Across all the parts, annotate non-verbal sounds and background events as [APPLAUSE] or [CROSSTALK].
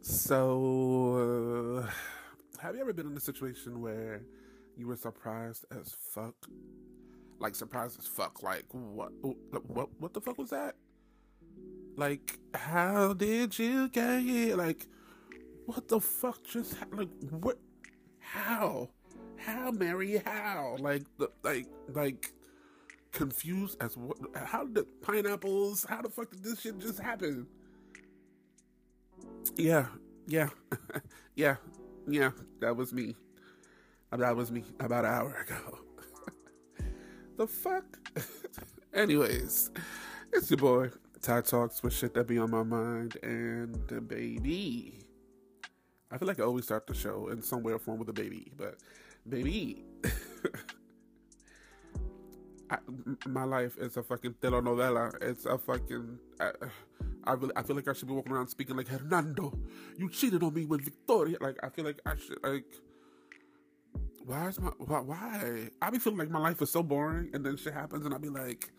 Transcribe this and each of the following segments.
so, uh, have you ever been in a situation where you were surprised as fuck? Like surprised as fuck. Like what? What? What the fuck was that? Like, how did you get it? Like, what the fuck just happened? like what? How? How, Mary? How? Like the like like confused as what? How did pineapples? How the fuck did this shit just happen? Yeah, yeah, [LAUGHS] yeah, yeah. That was me. That was me about an hour ago. [LAUGHS] the fuck? [LAUGHS] Anyways, it's your boy, Tye Talkz with shit that be on my mind, and uh, baby. I feel like I always start the show in some way or form with a baby, but baby. I, my life is a fucking telenovela. It's a fucking. I, I really, I feel like I should be walking around speaking like Hernando. You cheated on me with Victoria. Like I feel like I should like. Why is my why? why? I be feeling like my life is so boring, and then shit happens, and I be like,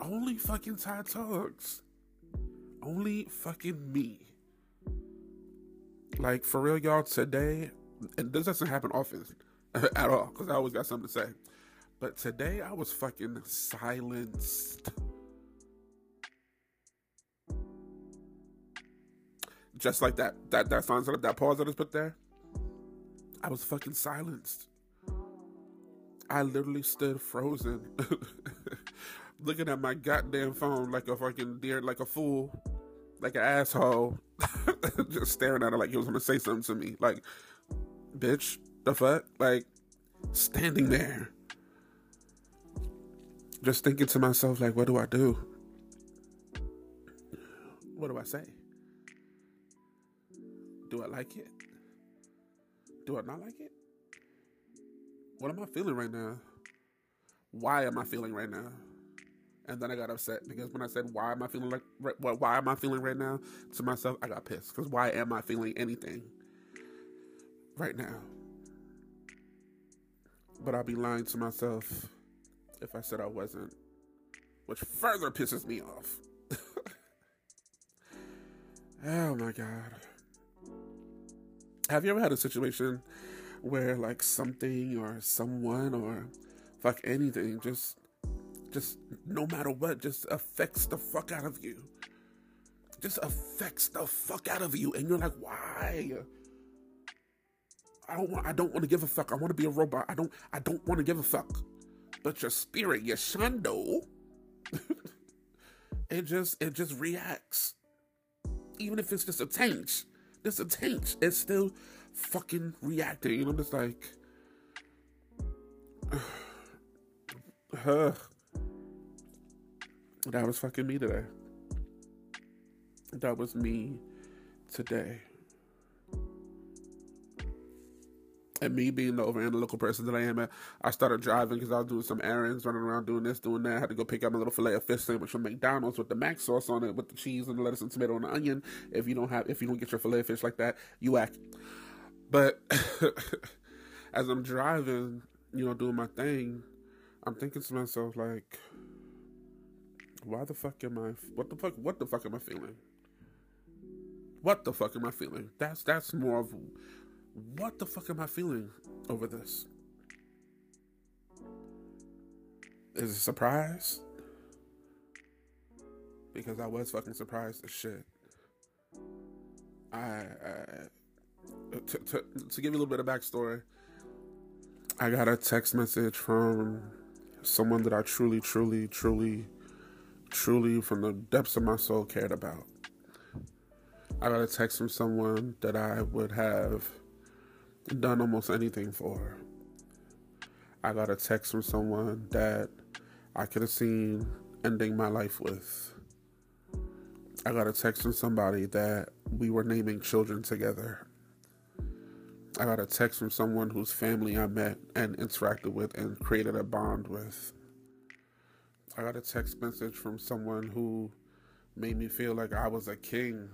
only fucking Tye Talkz, only fucking me. Like for real, y'all. Today, and this doesn't happen often [LAUGHS] at all, because I always got something to say. But today I was fucking silenced. Just like that that that sign set up that pause that just put there. I was fucking silenced. I literally stood frozen. [LAUGHS] Looking at my goddamn phone like a fucking deer, like a fool, like an asshole. [LAUGHS] just staring at it like he was gonna say something to me. Like, bitch, the fuck? Like, standing there just thinking to myself, like, what do I do? What do I say? Do I like it? Do I not like it? What am I feeling right now? Why am I feeling right now? And then I got upset because when I said, why am I feeling like, why am I feeling right now to myself, I got pissed. Because why am I feeling anything right now? But I'll be lying to myself if I said I wasn't, which further pisses me off. [LAUGHS] oh my god. Have you ever had a situation where like something or someone or fuck anything just just no matter what just affects the fuck out of you? Just affects the fuck out of you and you're like, "Why?" I don't want I don't want to give a fuck. I want to be a robot. I don't I don't want to give a fuck but your spirit, your shando, [LAUGHS] it just it just reacts. Even if it's just a taint, just a taint, it's still fucking reacting. And I'm just like, [SIGHS] huh. that was fucking me today. That was me today. And me being the over analytical person that I am, I started driving because I was doing some errands, running around doing this, doing that. I had to go pick up my little filet of fish sandwich from McDonald's with the mac sauce on it, with the cheese and the lettuce and tomato and the onion. If you don't have, if you don't get your filet of fish like that, you act. But [LAUGHS] as I'm driving, you know, doing my thing, I'm thinking to myself like, why the fuck am I? What the fuck? What the fuck am I feeling? What the fuck am I feeling? That's that's more of what the fuck am I feeling over this? Is it surprise? Because I was fucking surprised as shit. I, I to, to, to give you a little bit of backstory, I got a text message from someone that I truly, truly, truly, truly, from the depths of my soul, cared about. I got a text from someone that I would have done almost anything for her. I got a text from someone that I could have seen ending my life with. I got a text from somebody that we were naming children together. I got a text from someone whose family I met and interacted with and created a bond with. I got a text message from someone who made me feel like I was a king.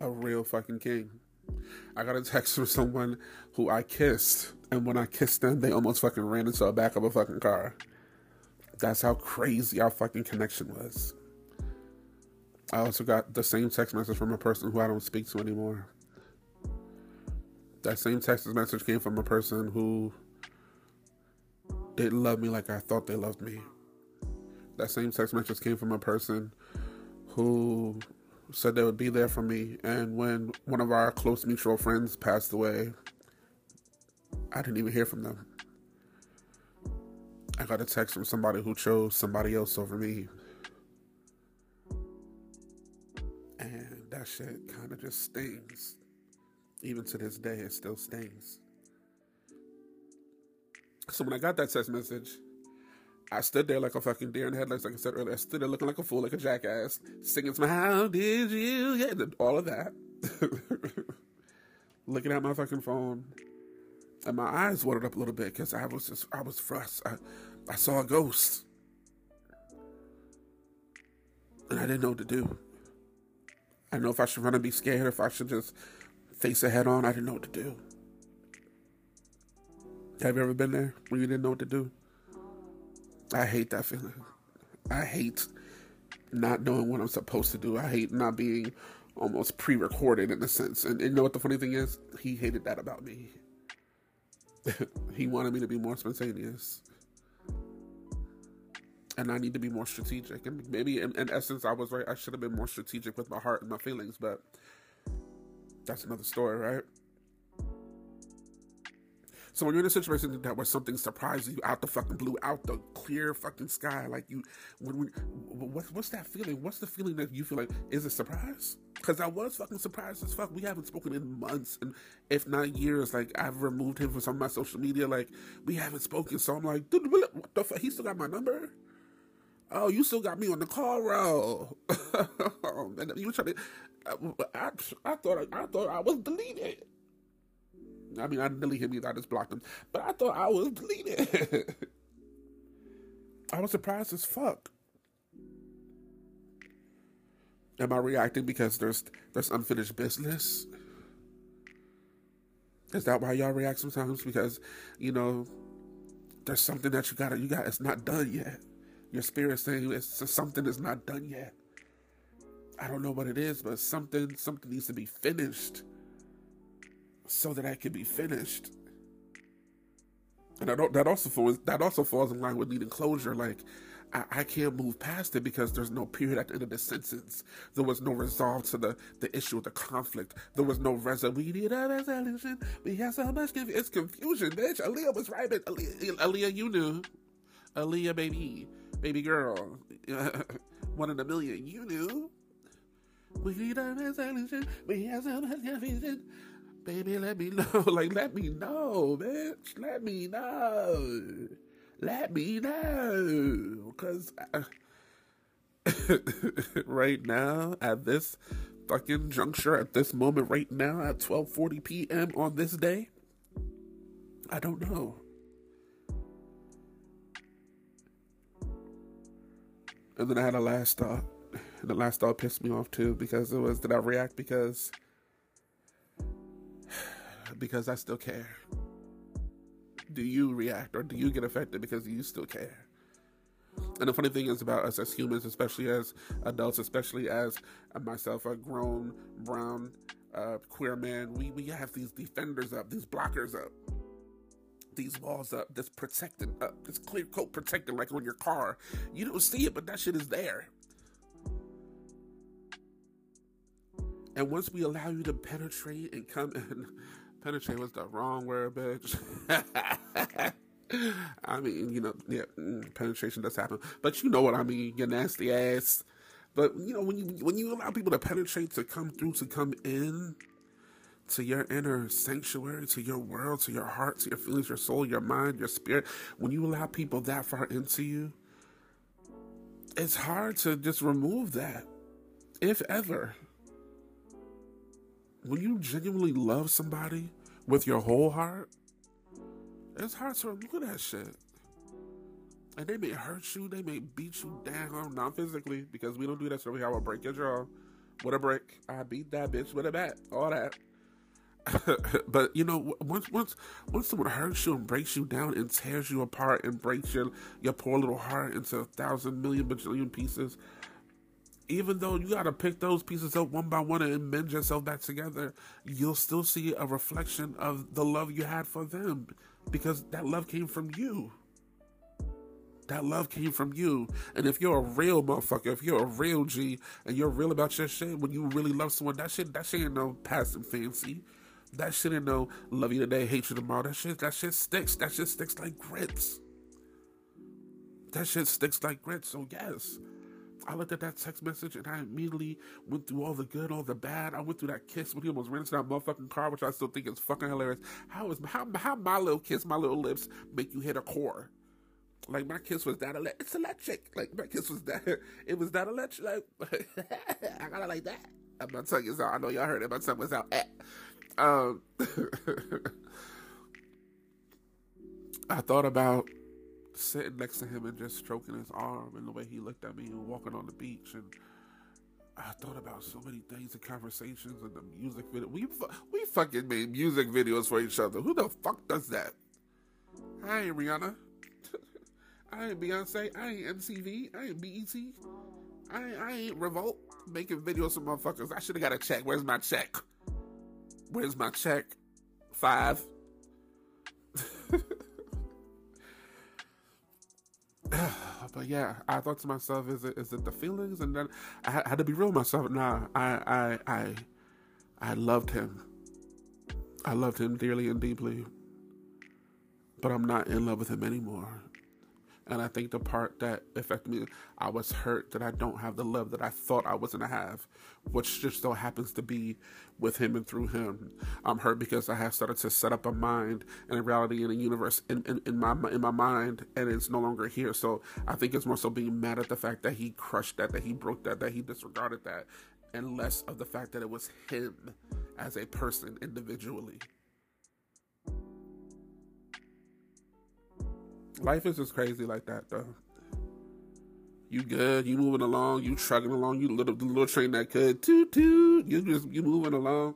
A real fucking king. I got a text from someone who I kissed, and when I kissed them, they almost fucking ran into the back of a fucking car. That's how crazy our fucking connection was. I also got the same text message from a person who I don't speak to anymore. That same text message came from a person who didn't love me like I thought they loved me. That same text message came from a person who said they would be there for me. And when one of our close mutual friends passed away, I didn't even hear from them. I got a text from somebody who chose somebody else over me. And that shit kind of just stings. Even to this day, it still stings. So when I got that text message, I stood there like a fucking deer in headlights, like I said earlier. I stood there looking like a fool, like a jackass, singing some "How did you get?" all of that, [LAUGHS] looking at my fucking phone, and my eyes watered up a little bit because I was just, I was frustrated. I, I saw a ghost, and I didn't know what to do. I didn't know if I should run and be scared, if I should just face it head on. I didn't know what to do. Have you ever been there when you didn't know what to do? I hate that feeling. I hate not knowing what I'm supposed to do. I hate not being almost pre-recorded in a sense. And, and you know what the funny thing is? He hated that about me. [LAUGHS] he wanted me to be more spontaneous. And I need to be more strategic. And maybe in, in essence, I was right. I should have been more strategic with my heart and my feelings, but that's another story, right? So when you're in a situation that where something surprises you out the fucking blue, out the clear fucking sky, like you, when, when what's what's that feeling? What's the feeling that you feel like is a surprise? Because I was fucking surprised as fuck. We haven't spoken in months, and if not years. Like I've removed him from some of my social media. Like we haven't spoken, so I'm like, dude, what the fuck? He still got my number. Oh, you still got me on the call roll. [LAUGHS] Oh, and you were trying to. Uh, I, I thought I, I thought I was deleted. I mean, I didn't delete him either. I just blocked him. But I thought I was deleted. [LAUGHS] I was surprised as fuck. Am I reacting because there's there's unfinished business? Is that why y'all react sometimes? Because, you know, there's something that you gotta you got it's not done yet. Your spirit saying it's something is not done yet. I don't know what it is, but something something needs to be finished so that I can be finished. And I don't, that also falls that also falls in line with needing closure. Like I, I, can't move past it because there's no period at the end of the sentence. There was no resolve to the, the issue of the conflict. There was no resolution. We need a resolution. We have so much confusion. It's confusion, bitch. Aaliyah was right, but Aaliyah, Aaliyah, you knew. Aaliyah, baby, baby girl, [LAUGHS] one in a million. You knew. We need a resolution. We have so much confusion baby, let me know. [LAUGHS] Like, let me know, bitch. Let me know. Let me know. Because [LAUGHS] right now, at this fucking juncture, at this moment, right now, at 12.40 p.m. on this day, I don't know. And then I had a last thought. And the last thought pissed me off too because it was did I react because because I still care? Do you react or do you get affected because you still care? And the funny thing is about us as humans, especially as adults, especially as myself, a grown brown uh, queer man, we, we have these defenders up, these blockers up, these walls up, this protecting up, this clear coat protecting like on your car. You don't see it, but that shit is there. And once we allow you to penetrate and come in, [LAUGHS] penetrate was the wrong word, bitch. [LAUGHS] I mean, you know, yeah, mm, penetration does happen, but you know what I mean. You nasty ass. But you know, when you when you allow people to penetrate, to come through, to come in to your inner sanctuary, to your world, to your heart, to your feelings, your soul, your mind, your spirit, when you allow people that far into you, it's hard to just remove that, if ever when you genuinely love somebody with your whole heart, it's hard to remove that shit. And they may hurt you, they may beat you down, not physically, because we don't do that. So we have a break your jaw with a brick. I beat that bitch with a bat, all that. [LAUGHS] but you know, once once once someone hurts you and breaks you down and tears you apart and breaks your your poor little heart into a thousand million bajillion pieces, even though you gotta pick those pieces up one by one and mend yourself back together, you'll still see a reflection of the love you had for them because that love came from you. That love came from you. And if you're a real motherfucker, if you're a real G and you're real about your shit, when you really love someone, that shit that shit ain't no passive fancy. That shit ain't no love you today, hate you tomorrow. That shit that shit sticks. That shit sticks like grits. That shit sticks like grits. So yes. I looked at that text message and I immediately went through all the good, all the bad. I went through that kiss when he almost ran into that motherfucking car, which I still think is fucking hilarious. How is how how my little kiss, my little lips make you hit a core? Like my kiss was that ele- it's electric. Like my kiss was that [LAUGHS] it was that electric. Like [LAUGHS] I got it like that. And my tongue is out. I know y'all heard it. My tongue was out. Eh. Um, [LAUGHS] I thought about sitting next to him and just stroking his arm and the way he looked at me and walking on the beach and I thought about so many things and conversations and the music video. We we fucking made music videos for each other. Who the fuck does that? I ain't Rihanna. [LAUGHS] I ain't Beyonce. I ain't MTV. I ain't BET. I I ain't Revolt making videos for motherfuckers. I should have got a check. Where's my check? Where's my check? Five. But yeah, I thought to myself, is it is it the feelings? And then I had, to be real with myself. Nah, I I I I loved him. I loved him dearly and deeply. But I'm not in love with him anymore. And I think the part that affected me, I was hurt that I don't have the love that I thought I was gonna have, which just so happens to be with him and through him. I'm hurt because I have started to set up a mind and a reality and a universe in, in, in my in my mind, and it's no longer here. So I think it's more so being mad at the fact that he crushed that, that he broke that, that he disregarded that, and less of the fact that it was him as a person individually. Life is just crazy like that, though. You good? You moving along? You trucking along? You little the little train that could toot toot. You just you moving along,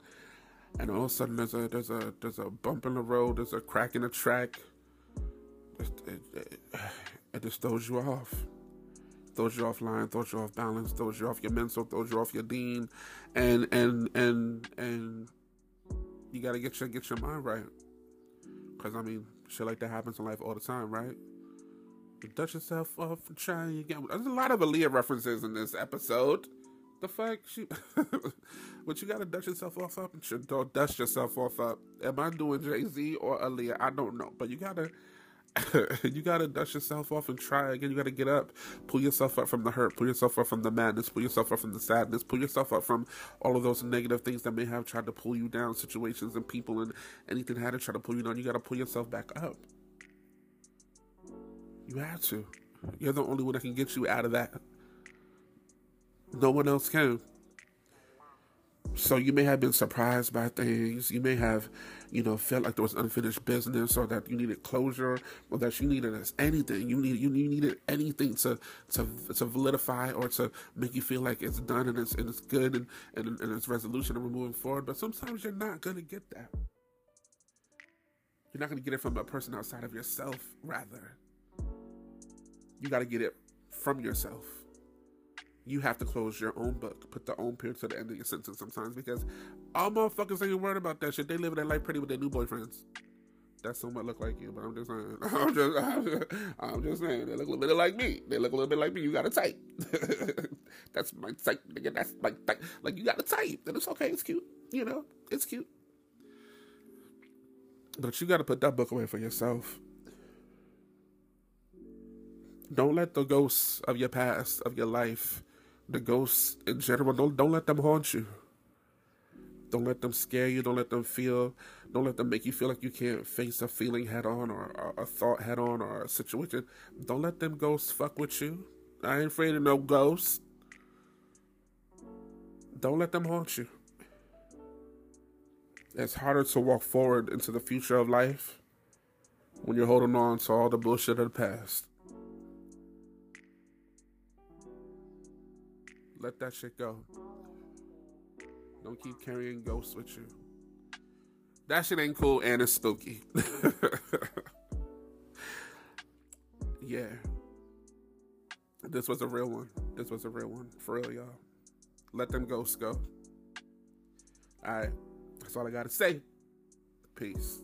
and all of a sudden there's a there's a there's a bump in the road. There's a crack in the track. It, it, it, just throws you off. Throws you off line. Throws you off balance. Throws you off your mental. Throws you off your dean, and and and and you gotta get your get your mind right. Cause I mean, Shit like that happens in life all the time, right? Dust yourself off and try again. There's a lot of Aaliyah references in this episode. The fuck, she, [LAUGHS] but you gotta dust yourself off up don't dust yourself off up. Am I doing Jay Z or Aaliyah? I don't know, but you gotta [LAUGHS] you gotta dust yourself off and try again. You gotta get up, pull yourself up from the hurt, pull yourself up from the madness, pull yourself up from the sadness, pull yourself up from all of those negative things that may have tried to pull you down, situations and people and anything had to try to pull you down. You gotta pull yourself back up. You have to. You're the only one that can get you out of that. No one else can. So you may have been surprised by things. You may have, you know, felt like there was unfinished business, or that you needed closure, or that you needed anything. You need you needed anything to to to validify or to make you feel like it's done and it's and it's good and and, and it's resolution and we're moving forward. But sometimes you're not gonna get that. You're not gonna get it from a person outside of yourself. Rather, you got to get it from yourself you have to close your own book, put the own period to the end of your sentence sometimes because all motherfuckers ain't worried about that shit. They live their life pretty with their new boyfriends. That somewhat look like you, but I'm just saying. [LAUGHS] I'm just, [LAUGHS] I'm just saying. They look a little bit like me. They look a little bit like me. You got a type. [LAUGHS] that's my type. That's my type. Like you got a type, and it's okay. It's cute. You know, it's cute. But you got to put that book away for yourself. Don't let the ghosts of your past, of your life, the ghosts eh, in general, don't don't let them haunt you. Don't let them scare you. Don't let them feel. Don't let them make you feel like you can't face a feeling head on or, a thought head on or a situation. Don't let them ghosts fuck with you. I ain't afraid of no ghosts. Don't let them haunt you. It's harder to walk forward into the future of life when you're holding on to all the bullshit of the past. Let that shit go. Don't keep carrying ghosts with you. That shit ain't cool and it's spooky. [LAUGHS] yeah. This was a real one. this was a real one. For real, y'all. Let them ghosts go. Alright. That's all I gotta say. Peace.